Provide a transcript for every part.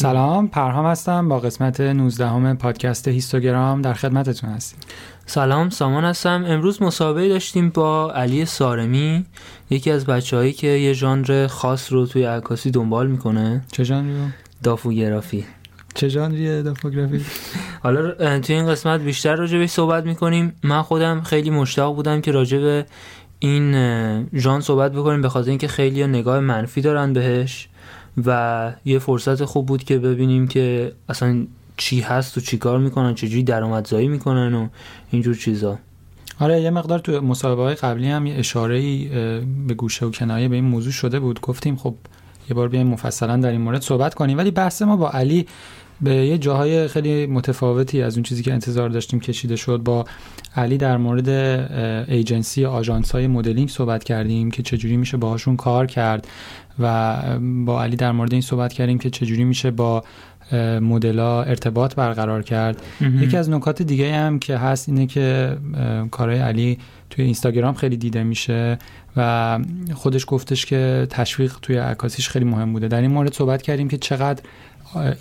سلام پرهام هستم با قسمت 19 همه پادکست هیستوگرام در خدمتتون هستیم. سلام سامان هستم. امروز مسابقه داشتیم با علی سارمی یکی از بچههایی که یه ژانر خاص رو توی عکاسی دنبال می‌کنه. چه ژانری؟ رو دافوگرافی. چه ژانریه دافوگرافی؟ حالا توی این قسمت بیشتر راجع به صحبت می‌کنیم. من خودم خیلی مشتاق بودم که راجع به این ژان صحبت بکنیم به خاطر اینکه خیلی نگاه منفی دارن بهش. و یه فرصت خوب بود که ببینیم که اصلا چی هست و چی کار می‌کنن چجوری درآمدزایی می‌کنن و اینجور چیزا. آره یه مقدار تو مسابقه قبلی هم یه اشاره به گوشه و کنایه به این موضوع شده بود. گفتیم خب یه بار بیایم مفصلا در این مورد صحبت کنیم. ولی بحث ما با علی به یه جاهای خیلی متفاوتی از اون چیزی که انتظار داشتیم کشیده شد. با علی در مورد ایجنسی آژانس های مدلینگ صحبت کردیم که چجوری میشه باهاشون کار کرد و با علی در مورد این صحبت کردیم که چجوری میشه با مدلا ارتباط برقرار کرد. یکی از نکات دیگه هم که هست اینه که کارهای علی توی اینستاگرام خیلی دیده میشه و خودش گفتش که تشویق توی عکاسیش خیلی مهم بوده. در این مورد صحبت کردیم که چقدر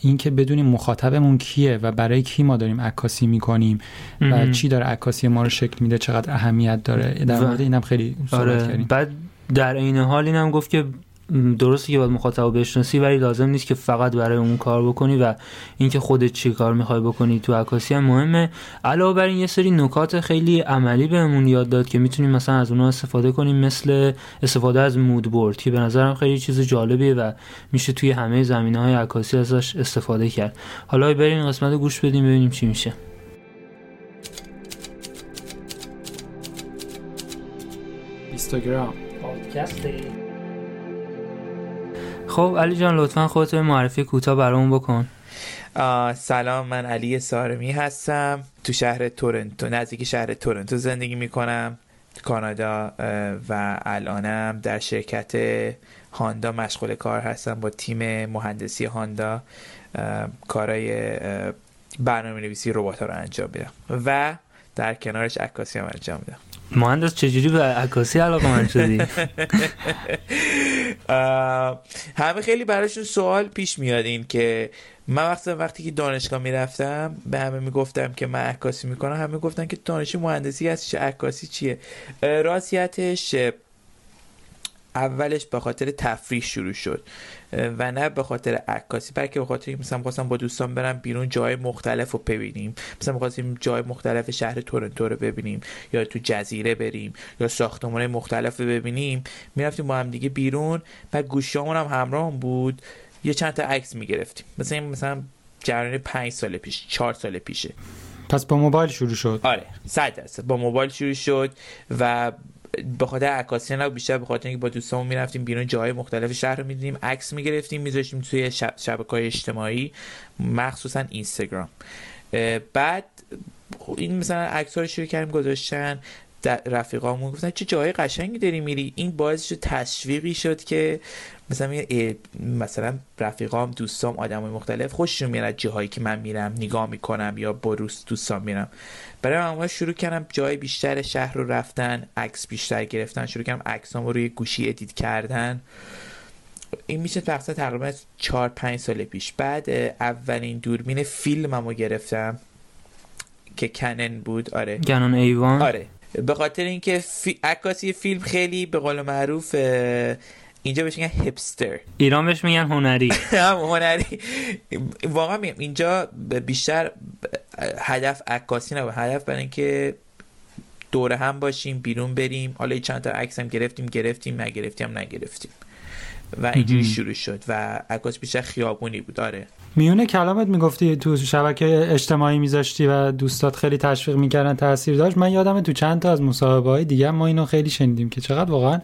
این که بدونیم مخاطبمون کیه و برای کی ما داریم عکاسی می‌کنیم و چی داره عکاسی ما رو شکل میده چقدر اهمیت داره در مورد اینم خیلی صحبت آره. کردیم بعد در این حال اینم گفت که درسته که باید مخاطب بشناسی ولی لازم نیست که فقط برای اون کار بکنی و اینکه خودت چی کار می‌خوای بکنی تو عکاسی هم مهمه. علاوه بر این یه سری نکات خیلی عملی بهمون یاد داد که می‌تونیم مثلا از اونها استفاده کنیم مثل استفاده از مود بورد که به نظرم خیلی چیز جالبیه و میشه توی همه زمینه های عکاسی ازش استفاده کرد. حالا بریم قسمت گوش بدیم ببینیم چی میشه. اینستاگرام پادکستی خب علی جان لطفا خودت معرفی کوتاه برامون بکن. سلام من علی سارمی هستم. تو شهر تورنتو نزدیک شهر تورنتو زندگی می‌کنم. کانادا و الانم در شرکت هاندا مشغول کار هستم با تیم مهندسی هاندا. کارهای برنامه نویسی ربات رو انجام میدم و در کنارش عکاسی هم انجام میدم. مهندس چجوری به عکاسی علاقه من شدی؟ همه خیلی براشون سوال پیش میاد این که من وقتی وقتی که دانشگاه می‌رفتم به همه می‌گفتم که من عکاسی می‌کنم همه گفتن که دانش مهندسی هست چه عکاسی چیه؟ راستیتش اولش به خاطر تفریح شروع شد. و نه به خاطر عکاسی بلکه به خاطر مثلا خواستم با دوستان برم بیرون جای مختلف رو ببینیم. مثلا خواستیم جای مختلف شهر تورنتو رو ببینیم یا تو جزیره بریم یا ساختمان مختلف رو ببینیم. می‌رفتیم با هم دیگه بیرون و گوشیامون هم همراه بود. یه چند تا عکس می‌گرفتیم. مثلا مثلا جریان پنج سال پیش چهار سال پیشه. پس با موبایل شروع شد. آره صد درصد. با موبایل شروع شد و به خاطر عکاسی نه بیشتر به خاطر اینکه با دوستامون می‌رفتیم بیرون جاهای مختلف شهر رو می‌دیدیم عکس می‌گرفتیم میذاشتیم توی شبکه های اجتماعی مخصوصا اینستاگرام. بعد این مثلا عکس رو شروع کردیم گذاشتن رفیقامون گفتن چه جای قشنگی داری میری؟ این باعث شد تشویقی شد که مثلا مثلا رفیقام دوستام آدم مختلف خوششون میاد جاهایی که من میرم نگاه می‌کنم یا با دوستان میرم. برای من شروع کردم جای بیشتر شهر رو رفتن عکس بیشتر گرفتن شروع کردم عکسام رو روی گوشی ادیت کردن. این میشه تقریبا تقریبا 4 5 سال پیش. بعد اولین دوربین فیلممو گرفتم که کنن بود. آره. کنن ایوان. آره. به خاطر اینکه فی... عکاسی فیلم خیلی به قول معروف اینجا بهش میگن هپستر ایران بهش میگن هنری. هنری. واقعا میگم اینجا بیشتر هدف عکاسی نبود. هدف برای اینکه دور هم باشیم بیرون بریم. حالا چند تا عکس هم گرفتیم گرفتیم نگرفتیم نگرفتیم. و اینجوری شروع شد و عکاس بیشتر خیابونی بود. آره. میونه کلامت می‌گفتی تو شبکه اجتماعی میذاشتی و دوستات خیلی تشویق می‌کردن تاثیر داشت. من یادم تو چند تا از مصاحبه های دیگه ما اینو خیلی شنیدیم که چقدر واقعا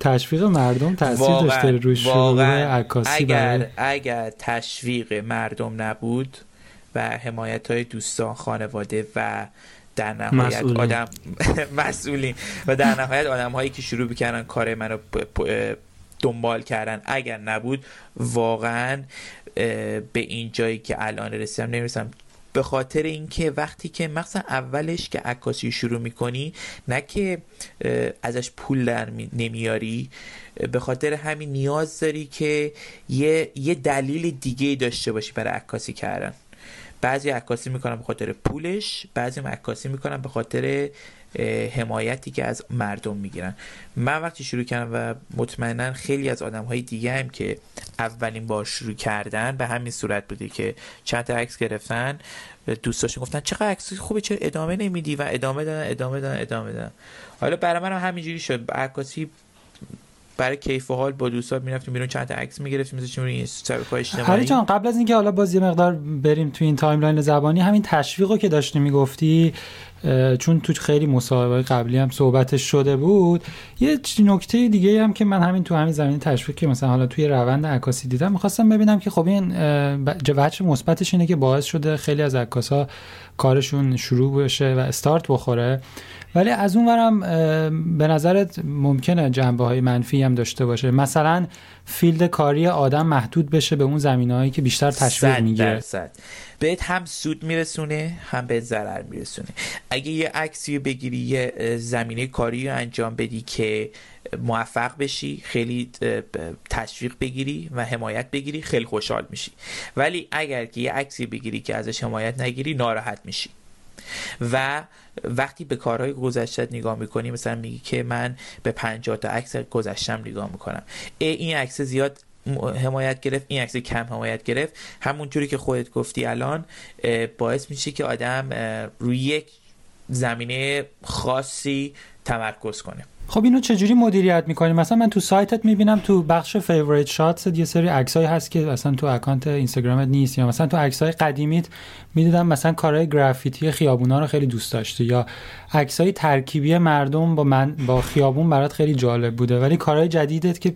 تشویق مردم تاثیر داشته روی شروع عکاسی اگر اگر تشویق مردم نبود و حمایت های دوستان خانواده و در نهایت مسئولین. آدم مسئولین و در نهایت آدم هایی که شروع بکردن کار منو دنبال کردن اگر نبود واقعا به این جایی که الان رسیدم نمی‌رسم به خاطر اینکه وقتی که مثلا اولش که عکاسی شروع می‌کنی نه که ازش پول در نمیاری به خاطر همین نیاز داری که یه, یه دلیل دیگه داشته باشی برای عکاسی کردن. بعضی عکاسی می‌کنن به خاطر پولش بعضی عکاسی می‌کنن به خاطر حمایتی که از مردم می‌گیرن. من وقتی شروع کردم و مطمئنا خیلی از آدم های دیگه هم که اولین بار شروع کردن به همین صورت بوده که چند عکس گرفتن دوستاشون گفتن چقدر عکس خوبه چرا ادامه نمیدی؟ و ادامه دادن ادامه دادن ادامه دادن. حالا برای من هم همینجوری شد. عکاسی برای کیف و حال با دوستات می‌رفتیم بیرون چند تا عکس می‌گرفتیم میذاشتیم روی شبکه‌های اجتماعی. جان قبل از اینکه حالا باز یه مقدار بریم تو این timeline زمانی همین تشویقو که داشتی می‌گفتی چون تو خیلی مصاحبه قبلی هم صحبتش شده بود یه نکته دیگه هم که من همین تو همین زمینه تشویق که مثلا حالا توی روند عکاسی دیدم می‌خواستم ببینم که خب این وجه مثبتش اینه که باعث شده خیلی از عکاسا کارشون شروع بشه و استارت بخوره. ولی از اون ورم به نظرت ممکنه جنبه های منفی هم داشته باشه. مثلا فیلد کاری آدم محدود بشه به اون زمینه هایی که بیشتر تشویق می‌گیره. بهت هم سود میرسونه هم به ضرر میرسونه. اگه یه عکسی بگیری یه زمینه کاری رو انجام بدی که موفق بشی خیلی تشویق بگیری و حمایت بگیری خیلی خوشحال میشی. ولی اگر که یه عکسی بگیری که ازش حمایت نگیری ناراحت میشی. و وقتی به کارهای گذشته نگاه می‌کنی مثلا میگی که من به 50 تا عکس گذشتم نگاه می‌کنم. این عکس زیاد حمایت گرفت این عکس کم حمایت گرفت. همونجوری که خودت گفتی الان باعث میشه که آدم روی یک زمینه خاصی تمرکز کنه. خب اینو چجوری مدیریت می‌کنی؟ مثلا من تو سایتت می‌بینم تو بخش favorite shots یه سری عکسایی هست که مثلا تو اکانت اینستاگرامت نیست یا مثلا تو عکسای قدیمیت می‌دیدم مثلا کارهای گرافیتی خیابونا رو خیلی دوست داشتی یا عکسای ترکیبی مردم با من با خیابون برات خیلی جالب بوده ولی کارهای جدیدت که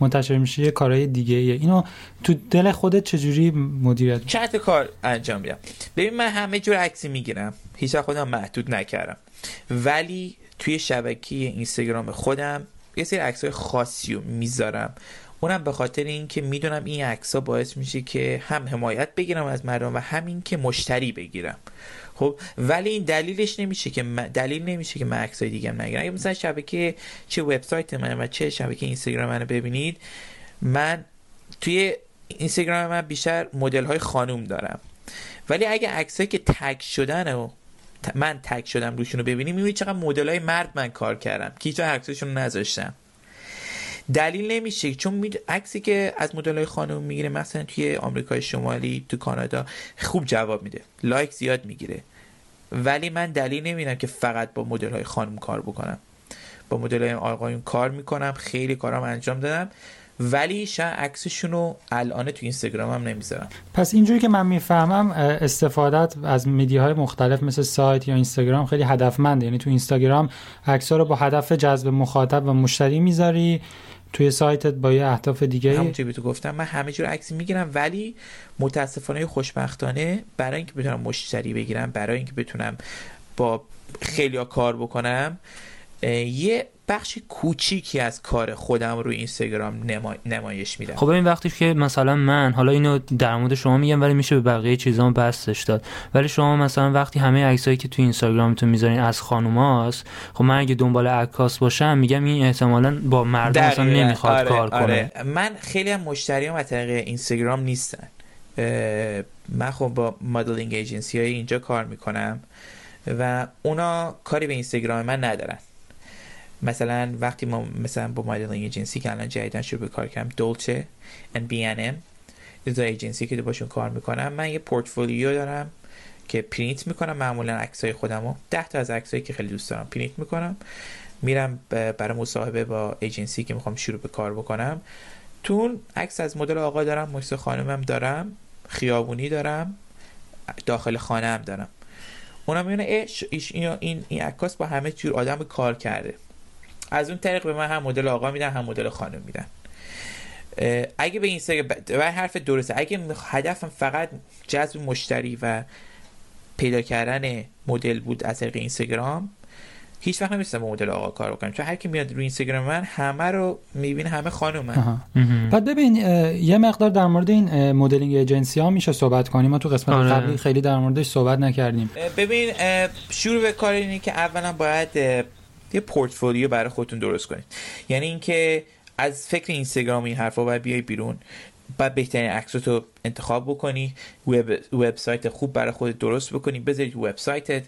منتشر میشه یه کارهای دیگه ایه. اینو تو دل خودت چجوری مدیریت چند کار انجام میدم. ببین من همه جور عکسی می‌گیرم. هیچ خودم محدود نکردم. ولی توی شبکه اینستاگرام خودم یه سری عکسای خاصی رو می‌ذارم. اونم به خاطر اینکه می‌دونم این عکس ها باعث میشه که هم حمایت بگیرم از مردم و همین که مشتری بگیرم. خب ولی این دلیلش نمیشه که دلیل نمیشه که من عکسای دیگه نگیرم. اگه مثلا شبکه چه وبسایت من و چه شبکه اینستاگرام منو ببینید من توی اینستاگرام من بیشتر مدل های خانوم دارم. ولی اگه عکسایی که تگ شدن و من تک شدم روشون رو ببینیم می‌بینید چقدر مدل های مرد من کار کردم. که هیچ عکسشون رو نذاشتم. دلیل نمیشه چون عکسی که از مدل های خانم می‌گیره مثلا توی آمریکای شمالی تو کانادا خوب جواب میده. لایک زیاد می‌گیره. ولی من دلیل نمیدم که فقط با مدل های خانم کار بکنم. با مدل های آقایون کار می‌کنم خیلی کارام انجام دادم. ولی شاید عکسشون رو الان تو اینستاگرام هم نمی‌ذارم پس اینجوری که من می‌فهمم استفادت از های مختلف مثل سایت یا اینستاگرام خیلی هدفمنده. یعنی تو اینستاگرام عکس‌ها رو با هدف جذب مخاطب و مشتری می‌ذاری توی سایتت با یه اهداف دیگه. همونطوری تو گفتم من همه جور عکسی می‌گیرم ولی متاسفانه خوشبختانه برای اینکه بتونم مشتری بگیرم برای اینکه بتونم با خیلی کار بکنم یه بخش کوچیکی از کار خودم رو اینستاگرام نمایش میدم. خب این وقتی که مثلا من حالا اینو در مورد شما میگم ولی میشه به بقیه چیزام بستش داد. ولی شما مثلا وقتی همه عکسایی که تو اینستاگرامتون می‌ذارین از خانوماست خب من اگه دنبال عکاس باشم میگم این احتمالا با مردم مثلا نمی‌خواد آره، کار آره. کنه من خیلی هم مشتریام از طریق اینستاگرام نیستن. من خب با modeling agency های اینجا کار می‌کنم و اونا کاری به اینستاگرام من ندارن. مثلا وقتی ما مثلا با modeling agency که الان جدیدا شروع به کار کردم Dulcedo and B&M دو ایجنسی که باشون کار می‌کنم من یه پورتفولیو دارم که پرینت می‌کنم معمولا عکسای خودمو ده تا از عکسایی که خیلی دوست دارم پرینت می‌کنم. میرم برای مصاحبه با ایجنسی که می‌خوام شروع به کار بکنم. تون عکس از مدل آقا دارم مشت خانمم دارم خیابونی دارم داخل خانه هم دارم. اونم میونه این این این عکاس با همه جور آدم کار کرده. از اون طریق به من هم مدل آقا میدن هم مدل خانم میدن. اگه به این و حرف درسته. اگه هدفم فقط جذب مشتری و پیدا کردن مدل بود از طریق اینستاگرام هیچ وقت نمیستم با مدل آقا کار بکنم. چون هر کی میاد روی اینستاگرام من همه رو می‌بینه همه خانومه بعد ببین یه مقدار در مورد این مدلینگ ایجنسی ها میشه صحبت کنیم. ما تو قسمت آره. قبلی خیلی در موردش صحبت نکردیم. ببین شروع به کار اینه که اولا باید یه پورتفولیو برای خودتون درست کنید. یعنی اینکه از فکر اینستاگرام این حرفا باید بیای بیرون بعد بهترین عکساتو انتخاب بکنی وب وبسایت خوب برای خودت درست بکنی بذارید وبسایتت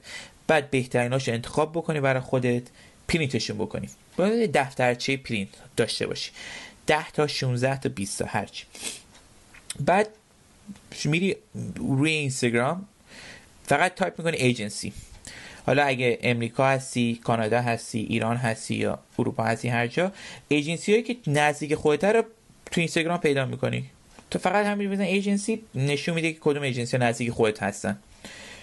بعد بهتریناشو انتخاب بکنی برای خودت پرینتشون بکنی. باید دفترچه پرینت داشته باشی. 10 تا 16 تا 20 تا هرچی بعد میری روی اینستاگرام فقط تایپ می‌کنی ایجنسی حالا اگه امریکا هستی کانادا هستی ایران هستی یا اروپا هستی هر جا ایجنسی هایی که نزدیک خودت رو تو اینستاگرام پیدا می‌کنی. تو فقط همین بزن ایجنسی نشون میده که کدوم ایجنسی نزدیک خودت هستن.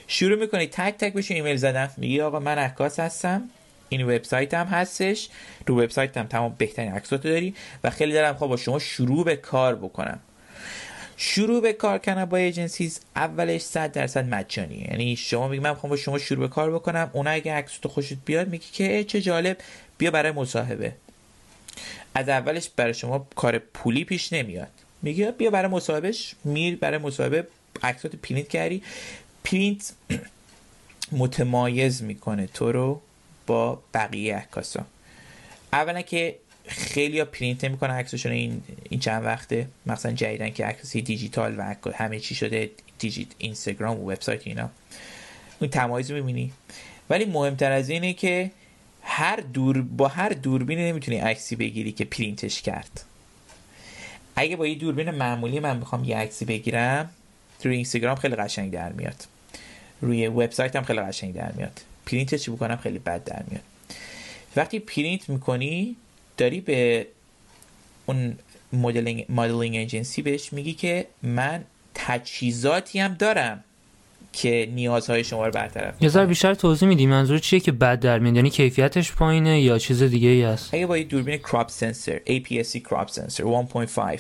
شروع می‌کنی تک تک بهشون ایمیل زدن. میگی آقا من عکاس هستم. این وبسایت هم هستش. رو وبسایت هم تمام بهترین عکساتو داری و خیلی دارم خب با شما شروع به کار بکنم. شروع به کار کردن با agencies اولش 100 درصد مجانی یعنی شما میگی من می‌خوام با شما شروع به کار بکنم اون اگه عکس تو خوشت بیاد میگی که چه جالب بیا برای مصاحبه. از اولش برای شما کار پولی پیش نمیاد. میگه بیا برای مصاحبه‌ش میری برای مصاحبه عکسات پرینت کردی. پرینت متمایز می‌کنه تو رو با بقیه عکاسا. اولا که خیلی ها پرینت نمی‌کنن عکسشون این این چند وقته. مثلا جدیدا که عکس دیجیتال و همه چی شده دیجیت اینستاگرام و وبسایت اینا. اون تمایز می‌بینی. ولی مهمتر از اینه که هر دور با هر دوربینی نمی‌تونی عکسی بگیری که پرینتش کرد. اگه با یه دوربین معمولی من بخوام یه عکسی بگیرم روی اینستاگرام خیلی قشنگ در میاد. روی وبسایت هم خیلی قشنگ در میاد. پرینتش بکنم؟ خیلی بد در میاد. وقتی پرینت می‌کنی داری به اون modeling modeling agency بهش میگی که من تجهیزاتی هم دارم که نیازهای شما رو برطرف یه ذره بیشتر توضیح میدی منظور چیه که بد در میاد؟ یعنی کیفیتش پایینه یا چیز دیگه ای هست؟ اگه با یه دوربین کراپ سنسور APS-C crop sensor 1.5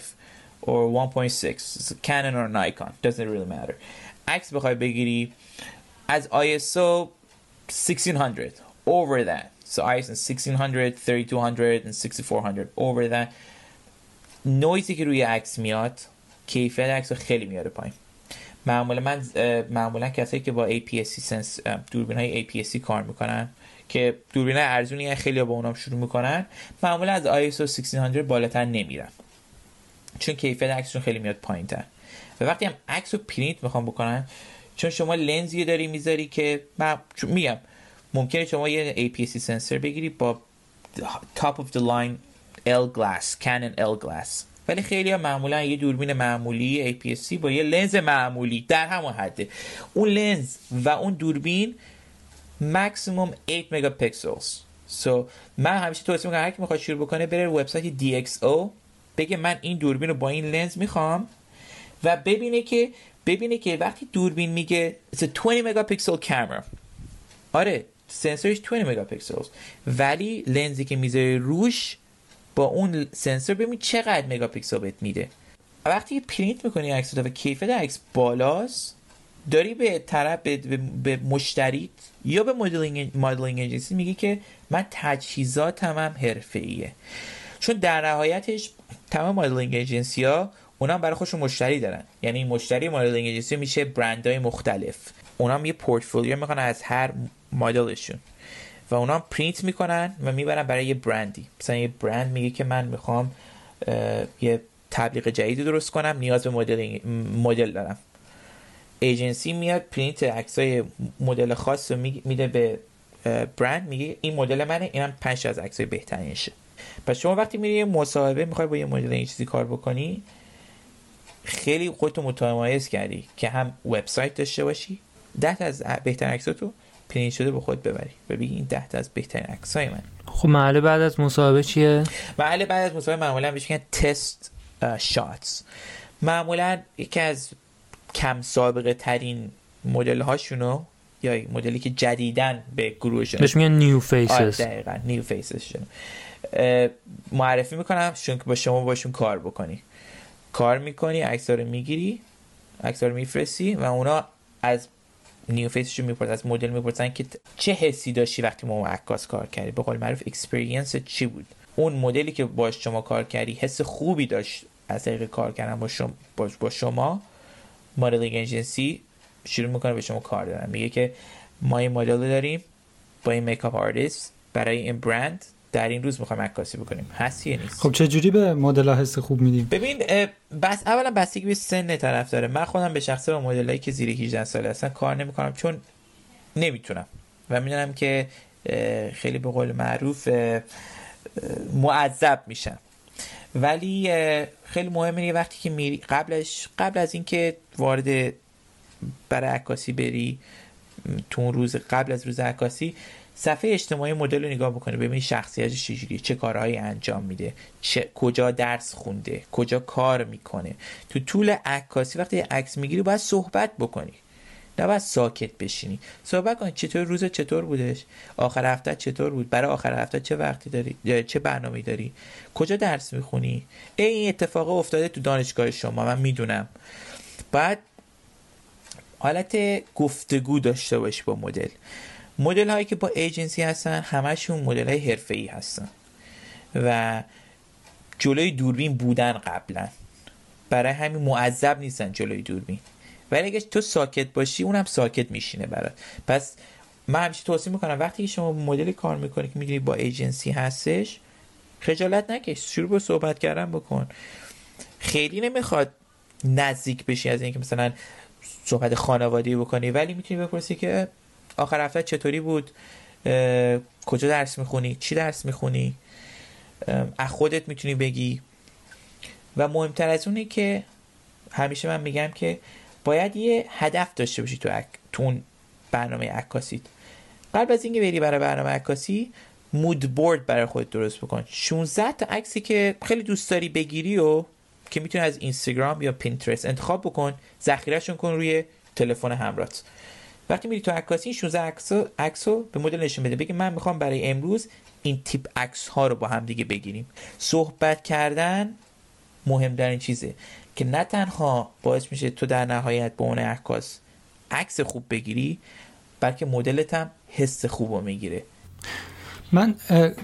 or 1.6 Canon or Nikon doesn't really matter. عکس بخوای بگیری از ISO 1600 over that. ISO 1600, 3200 and 6400 over that نویزی که روی عکس میاد کیفیت عکس رو خیلی میاره پایین. معمولا من معمولا کسایی که با APS-C سنس دوربین های APS-C کار می‌کنن که دوربین ارزونی خیلی با اونام شروع می‌کنن معمولا از ISO 1600 بالاتر نمیرن. چون کیفیت عکسشون خیلی میاد پایین تر و وقتی هم عکس رو پرینت می‌خوام بکنن چون شما لنزی داری می‌ذاری که من میگم ممکنه شما یه APS-C سنسور بگیری با top of the line L glass Canon L glass. ولی خیلی ها معمولا یه دوربین معمولی APS-C با یه لنز معمولی در همون حده. اون لنز و اون دوربین مکسیموم 8 مگاپیکسلز سو من همیشه توصیه می‌کنم هر کی می‌خواد شروع بکنه بره وبسایت DxO بگه من این دوربین رو با این لنز می‌خوام و ببینه که ببینه که وقتی دوربین میگه it's a 20 megapixel camera. آره سنسورش 20 مگاپیکسل ولی لنزی که می‌ذاره روش با اون سنسور ببین چقدر مگاپیکسل بهت میده. وقتی پرینت می‌کنی عکس و کیفیت عکس بالاست داری به طرف به, به, مشتریت یا به modeling modeling agency میگی که من تجهیزاتم هم حرفه‌ایه. چون در نهایتش تمام modeling agency ها اونا برای خودشون مشتری دارن. یعنی مشتری modeling agency میشه برندهای مختلف. اونا هم یه پورتفولیو می‌کنن از هر مدلشون و اونا پرینت می‌کنن و می‌برن برای یه برندی. مثلا یه برند میگه که من می‌خوام یه تبلیغ جدیدی درست کنم نیاز به مدل مدل دارم. ایجنسی میاد پرینت عکسای مدل خاص رو میده به برند میگه این مدل منه اینم پنج از عکسای بهترینشه. پس شما وقتی میری مصاحبه می‌خوای با یه مدل این چیزی کار بکنی خیلی خودتو متمایز کردی که هم وبسایت داشته باشی ده از بهترین عکساتو پرینت شده با خود ببری و بگی این ده تا از بهترین عکسای من. خب مرحله بعد از مصاحبه چیه؟ مرحله بعد از مصاحبه معمولا بهش میگن test shots معمولا یکی از کم سابقه ترین مدل هاشونو یا مدلی که جدیدا به گروهشون بهش میگن new faces دقیقا new faces معرفی می‌کنن چون که با شما باشون کار بکنی. کار می‌کنی عکس رو می‌گیری عکس رو میفرستی و اونا از new face ش رو می‌پرسن از مدل می‌پرسن که چه حسی داشتی وقتی با عکاس کار کردی؟ به قول معروف experience چی بود؟ اون مدلی که باش شما کار کردی حس خوبی داشت از طریق کار کردن با شما با شما؟ modeling agency شروع می‌کنه به شما کار دادن. میگه که ما این مدل داریم با این makeup artist برای این برند در این روز می‌خوایم عکاسی بکنیم. هست یا نیست؟ خب چه جوری به مدل حس خوب میدیم؟ ببین بس اولا بستگی به سن طرف داره. من خودم به شخصه با مدلایی که زیر 18 ساله هستن کار نمی‌کنم چون نمی‌تونم. و می‌دونم که خیلی به قول معروف معذب میشم. ولی خیلی مهمه وقتی که میری قبلش قبل از اینکه وارد برای عکاسی بری تو اون روز قبل از روز عکاسی صفحه اجتماعی مدل رو نگاه بکنه ببینید شخصیتش چجوریه چه کارهایی انجام میده چه کجا درس خونده کجا کار می‌کنه. تو طول عکاسی وقتی عکس می‌گیری باید صحبت بکنی. نه باید ساکت بشینی. صحبت کن چطور روز چطور بودش؟ آخر هفته چطور بود؟ برای آخر هفته چه وقتی داری؟ چه برنامه داری؟ کجا درس می‌خونی؟ ای این اتفاق افتاده تو دانشگاه شما من می‌دونم. بعد حالت گفتگو داشته باشی با مدل. مدل هایی که با ایجنسی هستن همشون مدل های حرفه ای هستن. و جلوی دوربین بودن قبلا. برای همین معذب نیستن جلوی دوربین. ولی اگه تو ساکت باشی اونم ساکت میشینه برات. پس من همیشه توصیه می‌کنم وقتی که شما مدل کار می‌کنی که می‌دونی با ایجنسی هستش خجالت نکش. شروع به صحبت کردن بکن. خیلی نمی‌خواد نزدیک بشی از اینکه مثلا صحبت خانوادی بکنی ولی می‌تونی بپرسی که آخر هفته چطوری بود؟ کجا درس می‌خونی؟ چی درس می‌خونی؟ از خودت می‌تونی بگی. و مهمتر از اونه که همیشه من میگم که باید یه هدف داشته باشی تو, اک... تو اون برنامه عکاسیت قبل از اینکه بری برای برنامه عکاسی مود بورد برای خودت درست بکن. 16 تا عکسی که خیلی دوست داری بگیری و که می‌تونی از اینستاگرام یا پینترست انتخاب بکن ذخیرهشون کن روی تلفن همراهت. وقتی میری تو عکاسی 16 عکس رو به مدل نشون بده. بگی من می‌خوام برای امروز این تیپ عکس ها رو با هم دیگه بگیریم. صحبت کردن مهمترین چیزه که نه تنها باعث میشه تو در نهایت به اون عکاس عکس خوب بگیری بلکه مدلت هم حس خوب رو می‌گیره. من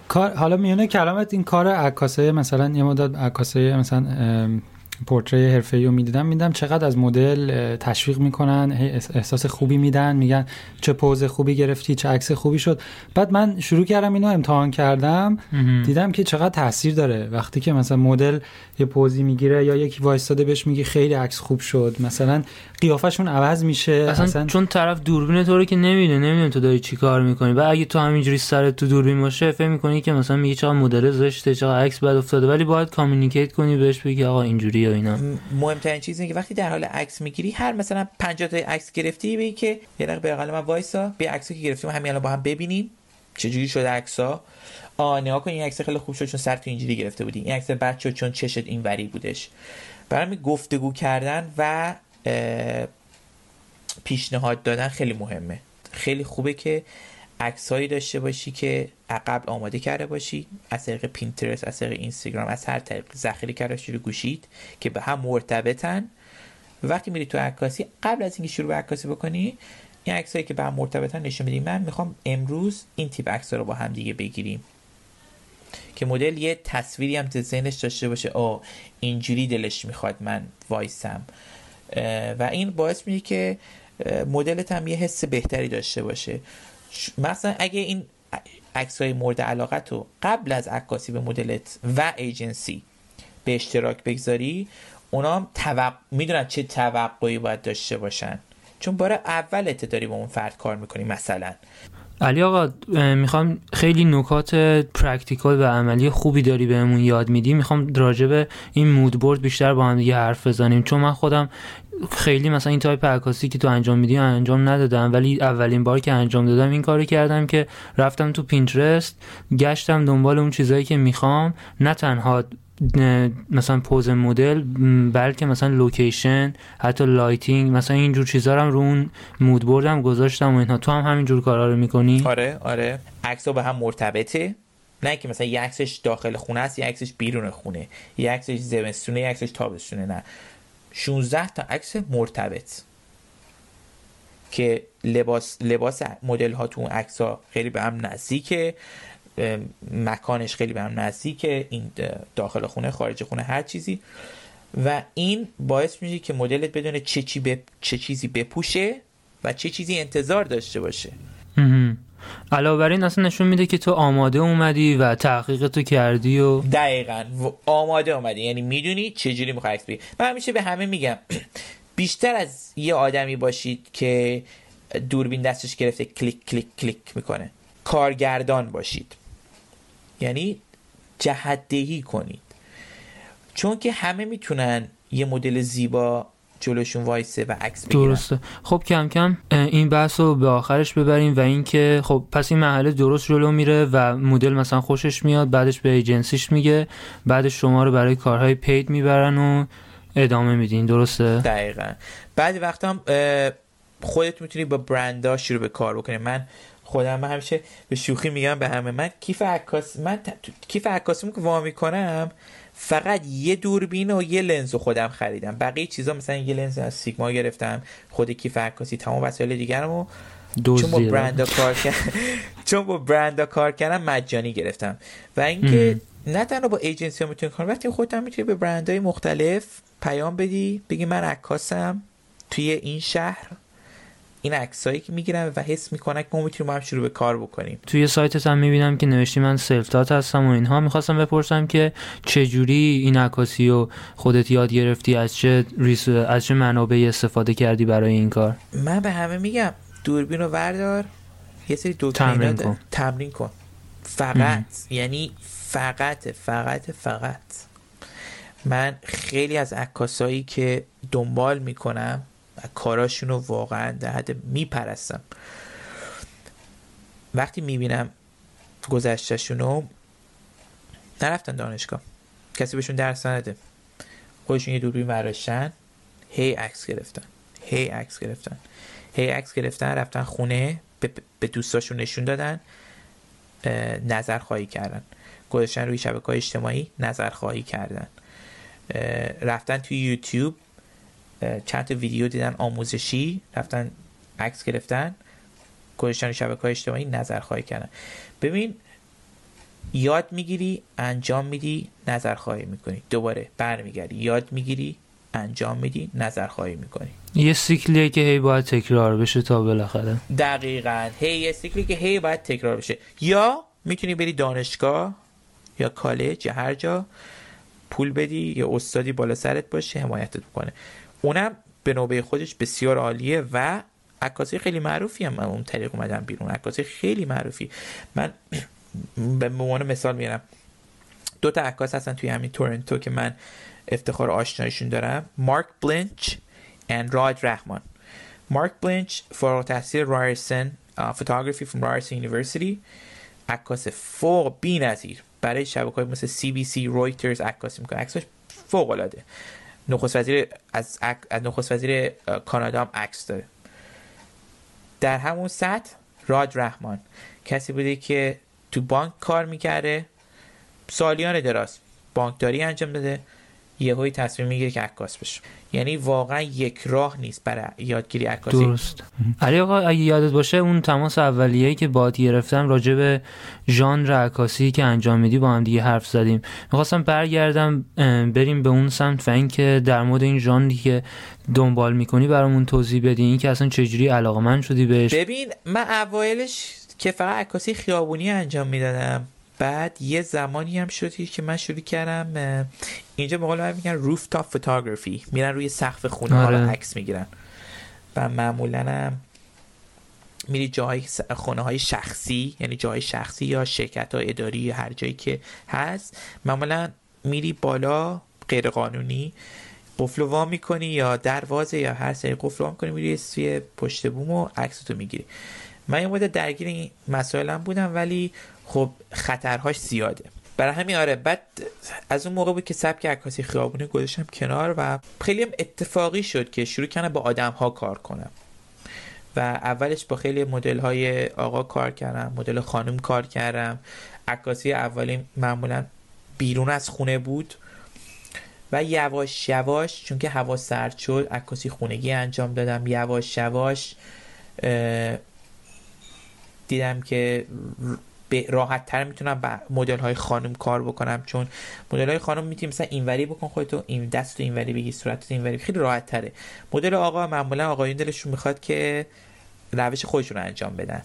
کار حالا میون کلامت این کار عکاسه مثلا یه مدت عکاسه مثلا portrait حرفه‌ای رو می‌دیدم. میدم چقدر از مدل تشویق می‌کنن احساس خوبی میدن میگن چه pose خوبی گرفتی چه عکس خوبی شد. بعد من شروع کردم اینو امتحان کردم. دیدم که چقدر تاثیر داره. وقتی که مثلا مدل یه pose ی می‌گیره یا یکی وایستاده بهش میگه خیلی عکس خوب شد. مثلا قیافشون عوض میشه. اصلا, اصلا چون طرف دوربین تو رو که نمیده نمی‌دونه تو داری چی کار می‌کنی. و اگه تو همینجوری سرت تو دوربین باشه فکر می‌کنی که مثلا میگه چقدر مدل زشته چقدر عکس بد افتاده. ولی باید communicate کنی بهش بگی آقا اینجوری و اینا مهمترین چیز که وقتی در حال عکس می‌گیری هر مثلا 50 تا عکس گرفتی بگی که یه دقیقه بغل من وایسا به عکسی که گرفتیم همین الان با هم ببینیم چجوری شده عکسا آ نگاه کن این عکس خیلی خوب شد چون سر تو اینجوری گرفته بودی. این عکس شد چون چشت این وری بودش. برای گفتگو کردن و پیشنهاد دادن خیلی مهمه. خیلی خوبه که عکسهایی داشته باشی که قبل آماده کرده باشی از طریق پینترست از طریق اینستاگرام از هر طریق ذخیره کرده رو گوشید که به هم مرتبطن. وقتی میری تو عکاسی قبل از اینکه شروع به عکاسی بکنی این عکسایی که به هم مرتبطن نشون بدیم من می‌خوام امروز این تیپ عکس رو با هم دیگه بگیریم. که مدل یه تصویری هم ذهنش داشته باشه. او اینجوری دلش می‌خواد من وایسم. و این باعث میشه که مدلت هم یه حس بهتری داشته باشه. مثلا اگه این عکس های مورد علاقت رو قبل از عکاسی به مدلت و ایجنسی به اشتراک بگذاری اونا هم توق... می‌دونن چه توقعی باید داشته باشن. چون بار اولت داری با اون فرد کار می‌کنی مثلا. علی آقا می‌خوام خیلی نکات practical و عملی خوبی داری بهمون یاد میدی. می‌خوام راجع این mood board بیشتر با هم دیگه حرف بزنیم. چون من خودم خیلی مثلا این تایپ عکاسی که تو انجام میدی انجام ندادم ولی اولین بار که انجام دادم این کاری کردم که رفتم تو Pinterest گشتم دنبال اون چیزایی که می‌خوام نه تنها مثلا pose مدل بلکه مثلا لوکیشن حتی lighting مثلا اینجور چیزا رو رو اون mood board م گذاشتم و اینها تو هم همینجور کارا رو می‌کنی؟ آره آره. عکس به هم مرتبطه. نه که مثلا یه عکسش داخل خونه است یه عکسش بیرون خونه. یه عکسش زمستونه یه عکسش تابستونه نه. 16 تا عکس مرتبط که لباس لباس مدل ها تو عکس ها خیلی به هم نزدیکه مکانش خیلی به هم نزدیکه این داخل خونه خارج خونه هر چیزی. و این باعث میشه که مدلت بدونه چه, چی چه چیزی بپوشه و چه چیزی انتظار داشته باشه. علاوه بر این اصلا نشون میده که تو آماده اومدی و تحقیق تو کردی و دقیقا. آماده اومدی. یعنی می‌دونی چجوری می‌خوای عکس بگیری. من همیشه به همه میگم بیشتر از یه آدمی باشید که دوربین دستش گرفته کلیک کلیک کلیک می‌کنه. کارگردان باشید. یعنی جهت‌دهی کنید. چون که همه می‌تونن یه مدل زیبا جلوشون وایسه و عکس بگیرن. درسته. خب کم کم این بحث رو به آخرش ببریم و اینکه خب پس این مرحله درست جلو میره و مدل مثلا خوشش میاد بعدش به ایجنسیش میگه بعدش شما رو برای کارهای paid می‌برن و ادامه میدین. درسته؟ دقیقا. بعد وقتا هم خودت می‌تونی با برندا شروع به کار بکنی. من خودم من همیشه به شوخی میگم به همه. من کیف عکاس من کیف عکاسی که وا می‌کنم فقط یه دوربین و یه لنز خودم خریدم. بقیه چیزا مثلا یه لنز از سیگما گرفتم خود کیف عکاسی تمام وسایل دیگرمو. چون با برندا کار کردم چون با برندا کار کردم مجانی گرفتم. و اینکه نه تنها با ایجنسی ها می‌تونی کار وقتی خودت هم می‌تونی به برندهای مختلف پیام بدی بگی من عکاسم توی این شهر. این عکسایی که می‌گیرم و حس می‌کنم که ما می‌تونیم هم شروع به کار بکنیم. توی سایتت هم می‌بینم که نوشتی من self هستم و اینها. می‌خواستم بپرسم که چه جوری این عکاسی رو خودت یاد گرفتی؟ از چه res از چه منابعی استفاده کردی برای این کار؟ من به همه میگم دوربین رو وردار یه سری تمرین کن. تمرین کن. فقط یعنی فقط فقط فقط. من خیلی از عکاسایی که دنبال می‌کنم و کاراشون رو واقعا در حد میپرستم. وقتی می‌بینم گذشتهشون رو نرفتن دانشگاه. کسی بهشون درس نده. خودشون یه دوربین برداشتن هی عکس گرفتن. هی عکس گرفتن. هی عکس گرفتن رفتن خونه به دوستاشون نشون دادن. نظر خواهی کردن. گذاشتن روی شبکه های اجتماعی نظر خواهی کردن رفتن توی یوتیوب. چند تا ویدیو دیدن آموزشی رفتن عکس گرفتن. گذاشتن شبکه های اجتماعی نظر خواهی کردن. ببین یاد می‌گیری انجام میدی نظر خواهی می‌کنی. دوباره برمیگردی. یاد می‌گیری انجام میدی نظر خواهی می‌کنی. یه سیکلیه که هی باید تکرار بشه تا بالاخره. دقیقا. هی یه سیکلی که هی باید تکرار بشه. یا می‌تونی بری دانشگاه یا کالج یا هر جا پول بدی یا استادی بالا سرت باشه حمایتت کنه اونم به نوبه خودش بسیار عالیه و عکاسی خیلی معروفی هم اون طریق اومدم بیرون. عکاسی خیلی معروفی. من به عنوان مثال میارم دو تا عکاس هستن توی همین تورنتو که من افتخار آشنایشون دارم. Mark Blinch و راد رحمان. Mark Blinch فارغ التحصیل Ryerson photography from Ryerson University عکاس فوق بی‌نظیر برای شبکه‌های مثل CBC Reuters عکاسی می‌کنه. عکسش فوق العاده نخست وزیر از, از نخست وزیر کانادا هم عکس داره. در همون سطح راد رحمان کسی بوده که تو بانک کار می‌کرده سالیان دراز بانکداری انجام داده. یهوی تصمیم می‌گیره که عکاس بشه. یعنی واقعا یک راه نیست برای یادگیری عکاسی. درست. علی آقا اگه یادت باشه اون تماس اولیه‌ای که باهات گرفتم راجع به ژانر عکاسی که انجام میدی با هم دیگه حرف زدیم. می‌خواستم برگردم بریم به اون سمت و اینکه در مورد این ژانری که دنبال می‌کنی برامون توضیح بدی. این که اصلا چجوری علاقمند شدی بهش. ببین من اوایلش که فقط عکاسی خیابونی انجام می‌دادم. بعد یه زمانی هم شدی که من شروع کردم اینجا به قول میگن روف تاپ فوتوگرافی میرن روی سقف خونه ها رو آره. عکس می‌گیرن و معمولا هم میری جای خونه های شخصی یعنی جای شخصی یا شرکت ها اداری یا هر جایی که هست معمولا میری بالا غیر قانونی قفل وا می‌کنی یا دروازه یا هر سری قفل وا می‌کنی میری سوی پشت بوم و عکس تو می‌گیری من این مدت درگیر این مسائلم بودم ولی خب خطرهاش زیاده. برای همین آره بعد از اون موقع بود که سبک عکاسی خیابونی گذاشتم کنار و خیلی هم اتفاقی شد که شروع کردم با آدم ها کار کنم. و اولش با خیلی مدل های آقا کار کردم مدل خانم کار کردم. عکاسی اولی معمولا بیرون از خونه بود و یواش یواش چون که هوا سرد شد عکاسی خونگی انجام دادم. یواش یواش دیدم که راحت تر می‌تونم با مدل های خانم کار بکنم چون مدل های خانم می‌تونی مثلا اینوری بکن خودتو این دست تو اینوری بگی صورت تو اینوری خیلی راحت تره مدل آقا معمولا آقایون دلشون می‌خواد که روش خودشون رو انجام بدن.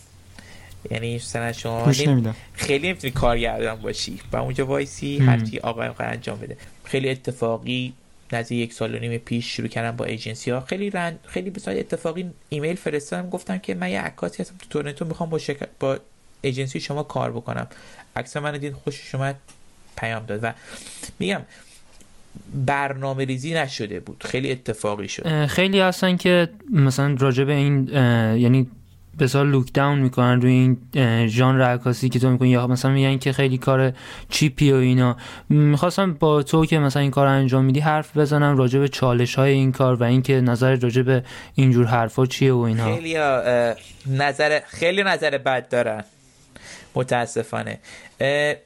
یعنی مثلا شما خیلی نمی‌تونی کارگردان باشی و اونجا وایسی هر چی آقا انجام بده. خیلی اتفاقی نزدیک یک سال و نیم پیش شروع کردم با ایجنسی ها. خیلی رن... خیلی به اتفاقی ایمیل فرستادم گفتم که من یه عکاسی هستم تو تورنتو می‌خوام با شک... با ایجنسی شما کار بکنم. عکس من دید خوشش اومد پیام داد. و میگم برنامه ریزی نشده بود. خیلی اتفاقی شد. خیلی هستن که مثلا راجع به این یعنی به سال لوک داون می‌کنن روی این ژانر عکاسی که تو می‌کنی. یا مثلا میگن که خیلی کار چیپی و اینا. می‌خواستم با تو که مثلا این کار انجام میدی حرف بزنم راجع به چالش های این کار و اینکه نظر راجع به اینجور حرفا چیه و اینا. خیلی نظر خیلی نظر بد دارن. متاسفانه.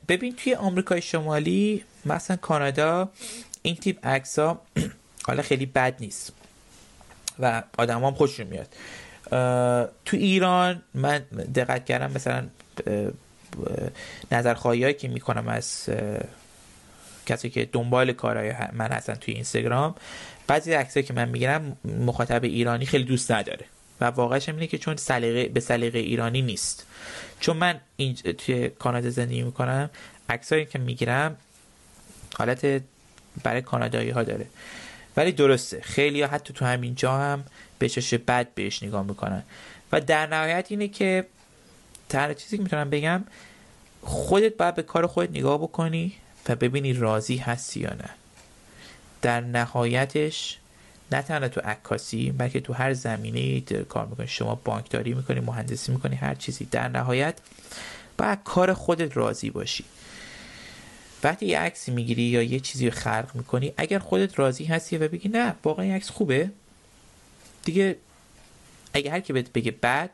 ببین توی آمریکای شمالی مثلا کانادا این تیپ عکس ها حالا خیلی بد نیست و آدم هم خوششون میاد. تو ایران من دقت کردم مثلا نظرخواهی که می‌کنم از کسی که دنبال کارهای من هستن توی اینستاگرام بعضی عکسایی که من می‌گیرم مخاطب ایرانی خیلی دوست نداره و واقعش اینه که چون سلیقه به سلیقه ایرانی نیست. چون من این توی کانادا زندگی می‌کنم عکسایی که می‌گیرم حالت برای کانادایی ها داره. ولی درسته خیلی ها حتی تو همین جا هم به چش بد بهش نگاه می‌کنن. و در نهایت اینه که تنها چیزی که می‌تونم بگم خودت باید به کار خودت نگاه بکنی و ببینی راضی هستی یا نه. در نهایتش نه تنها تو عکاسی بلکه تو هر زمینه کار می‌کنی. شما بانکداری می‌کنی مهندسی می‌کنی هر چیزی. در نهایت باید کار خودت راضی باشی. وقتی یه عکسی می‌گیری یا یه چیزی رو خلق می‌کنی اگر خودت راضی هستی و بگی نه واقعا این عکس خوبه دیگه اگه هر کی بهت بگه بد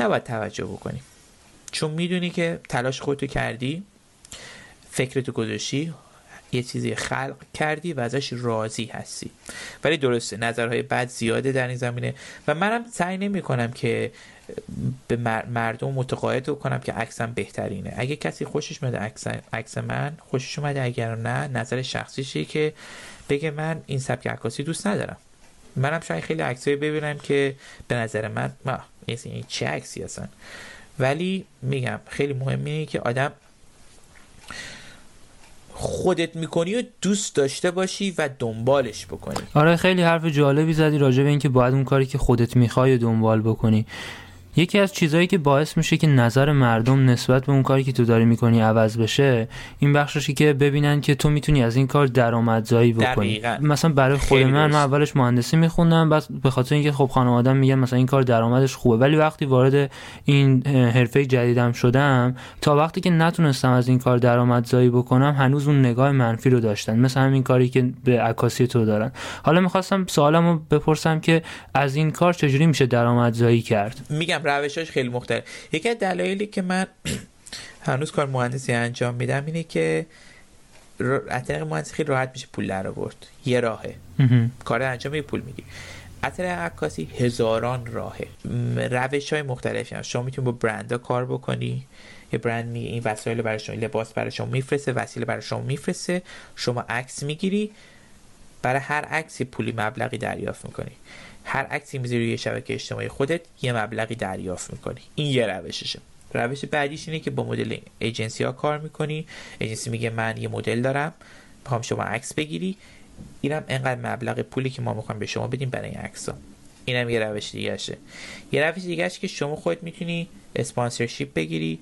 نباید توجه بکنی. چون می‌دونی که تلاش خودتو کردی فکرتو گذاشتی یه چیزی خلق کردی و ازش راضی هستی. ولی درسته نظرهای بد زیاده در این زمینه. و منم سعی نمی کنم که به مردم متقاعد کنم که عکسم بهترینه. اگه کسی خوشش اومده عکس من خوشش اومده. اگر نه نظر شخصیشه که بگه من این سبک عکاسی دوست ندارم. منم شاید خیلی عکسایی ببینم که به نظر من ما این چه عکسی هستن؟ ولی میگم خیلی مهمه که آدم خودت می‌کنی و دوست داشته باشی و دنبالش بکنی. آره خیلی حرف جالبی زدی راجع به اینکه باید اون کاری که خودت می‌خوای دنبال بکنی. یکی از چیزهایی که باعث میشه که نظر مردم نسبت به اون کاری که تو داری می‌کنی عوض بشه این بخششی که ببینن که تو می‌تونی از این کار درآمدزایی بکنی. دقیقا. مثلا برای خود من من اولش مهندسی میخوندم بعد به خاطر اینکه خب خانواده‌ام میگن مثلا این کار درآمدش خوبه. ولی وقتی وارد این حرفه جدیدم شدم تا وقتی که نتونستم از این کار درآمدزایی بکنم هنوز اون نگاه منفی رو داشتن. مثلا همین کاری که به عکاسی تو دارن. حالا می‌خواستم سوالمو بپرسم که از این کار چجوری میشه درآمدزایی کرد؟ میگم. روشاش خیلی مختلف. یکی از دلایلی که من هنوز کار مهندسی انجام میدم اینه که از مهندسی خیلی راحت میشه پول در آورد. یه راهه. کار انجام می پول میگی از عکاسی هزاران راهه. روش های مختلفی هست شما می‌تونی با برند کار بکنی. یه برند می این وسایل برای شما لباس برای شما میفرسته وسیله برای شما میفرسته. شما عکس می‌گیری. برای هر عکسی پولی مبلغی دریافت می‌کنی. هر عکسی می‌ذاری روی شبکه اجتماعی خودت یه مبلغی دریافت می‌کنی. این یه روششه. روش بعدیش اینه که با مدل ایجنسی ها کار می‌کنی. ایجنسی میگه من یه مدل دارم می‌خوام شما عکس بگیری. اینم انقدر مبلغ پولی که ما می‌خوایم به شما بدیم برای این عکس اینم یه روش دیگهشه. یه روش دیگه که شما خودت می‌تونی اسپانسرشیپ بگیری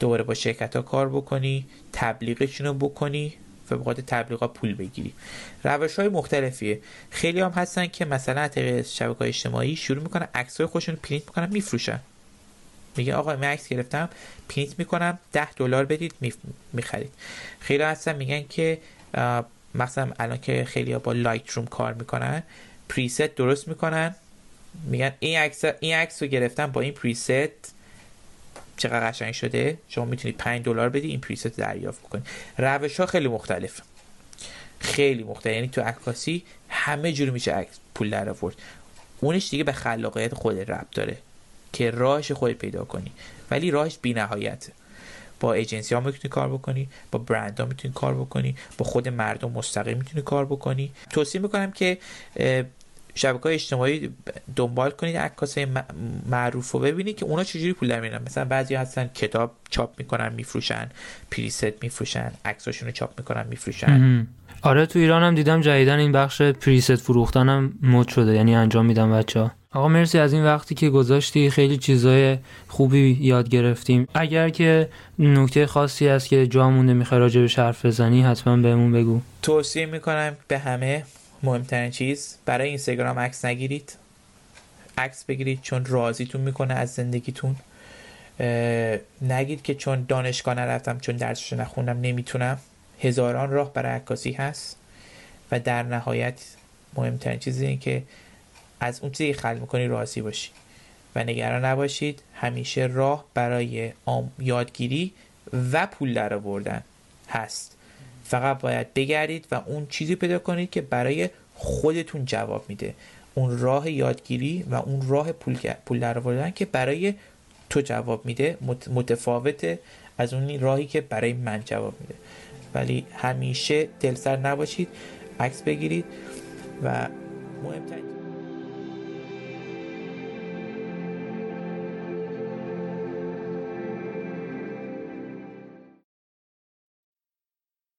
دوباره با شرکت ها کار بکنی تبلیغشون رو بکنی. به تبلیغات پول بگیری. روش های مختلفیه. خیلی هم هستن که مثلا طریق شبکه اجتماعی شروع می‌کنن عکس های خودشون پرینت می‌کنن میفروشن. میگه آقا من عکس گرفتم پرینت می‌کنم 10 دلار بدید می‌خرید. خیلی هستن میگن که مثلا الان که خیلی ها با Lightroom کار می‌کنن preset درست می‌کنن. میگن این عکس این عکس رو گرفتم با این preset چقدر قشنگ شده؟ شما می‌تونید 5 دلار بدی این preset دریافت کنید روش ها خیلی مختلف خیلی مختلف یعنی تو عکاسی همه جور میشه عکس پول در آورد. اونش دیگه به خلاقیت خودت ربط داره که راهش خودت پیدا کنی. ولی راهش بی با ایجنسی ها می‌تونی کار بکنی با برند ها می‌تونی کار بکنی با خود مردم مستقیم می‌تونی کار بکنی. توصیه می‌کنم که شبکه های اجتماعی دنبال کنید عکاس معروف رو ببینید که اونا چجوری پول در مثلا بعضی هستن کتاب چاپ می‌کنن میفروشن preset میفروشن عکساشون رو چاپ می‌کنن میفروشن. آره تو ایران هم دیدم جدیدن این بخش preset فروختن هم مد شده یعنی انجام میدم بچه ها آقا مرسی از این وقتی که گذاشتی. خیلی چیزای خوبی یاد گرفتیم. اگر که نکته خاصی هست که جا مونده می‌خوای راجع به حرف بزنی حتما بهمون بگو. توصیه می‌کنم به همه مهمترین چیز برای اینستاگرام عکس نگیرید. عکس بگیرید چون راضیتون می‌کنه از زندگیتون. نگید که چون دانشگاه نرفتم چون درسش نخوندم نمی‌تونم. هزاران راه برای عکاسی هست. و در نهایت مهمترین چیز این که از اون چیزی خلق می‌کنی راضی باشی. و نگران نباشید همیشه راه برای یادگیری و پول در آوردن هست. فقط باید بگردید و اون چیزی پیدا کنید که برای خودتون جواب میده. اون راه یادگیری و اون راه پول, پول در آوردن که برای تو جواب میده. متفاوته از اون راهی که برای من جواب میده. ولی همیشه دلسر نباشید عکس بگیرید و مهمترین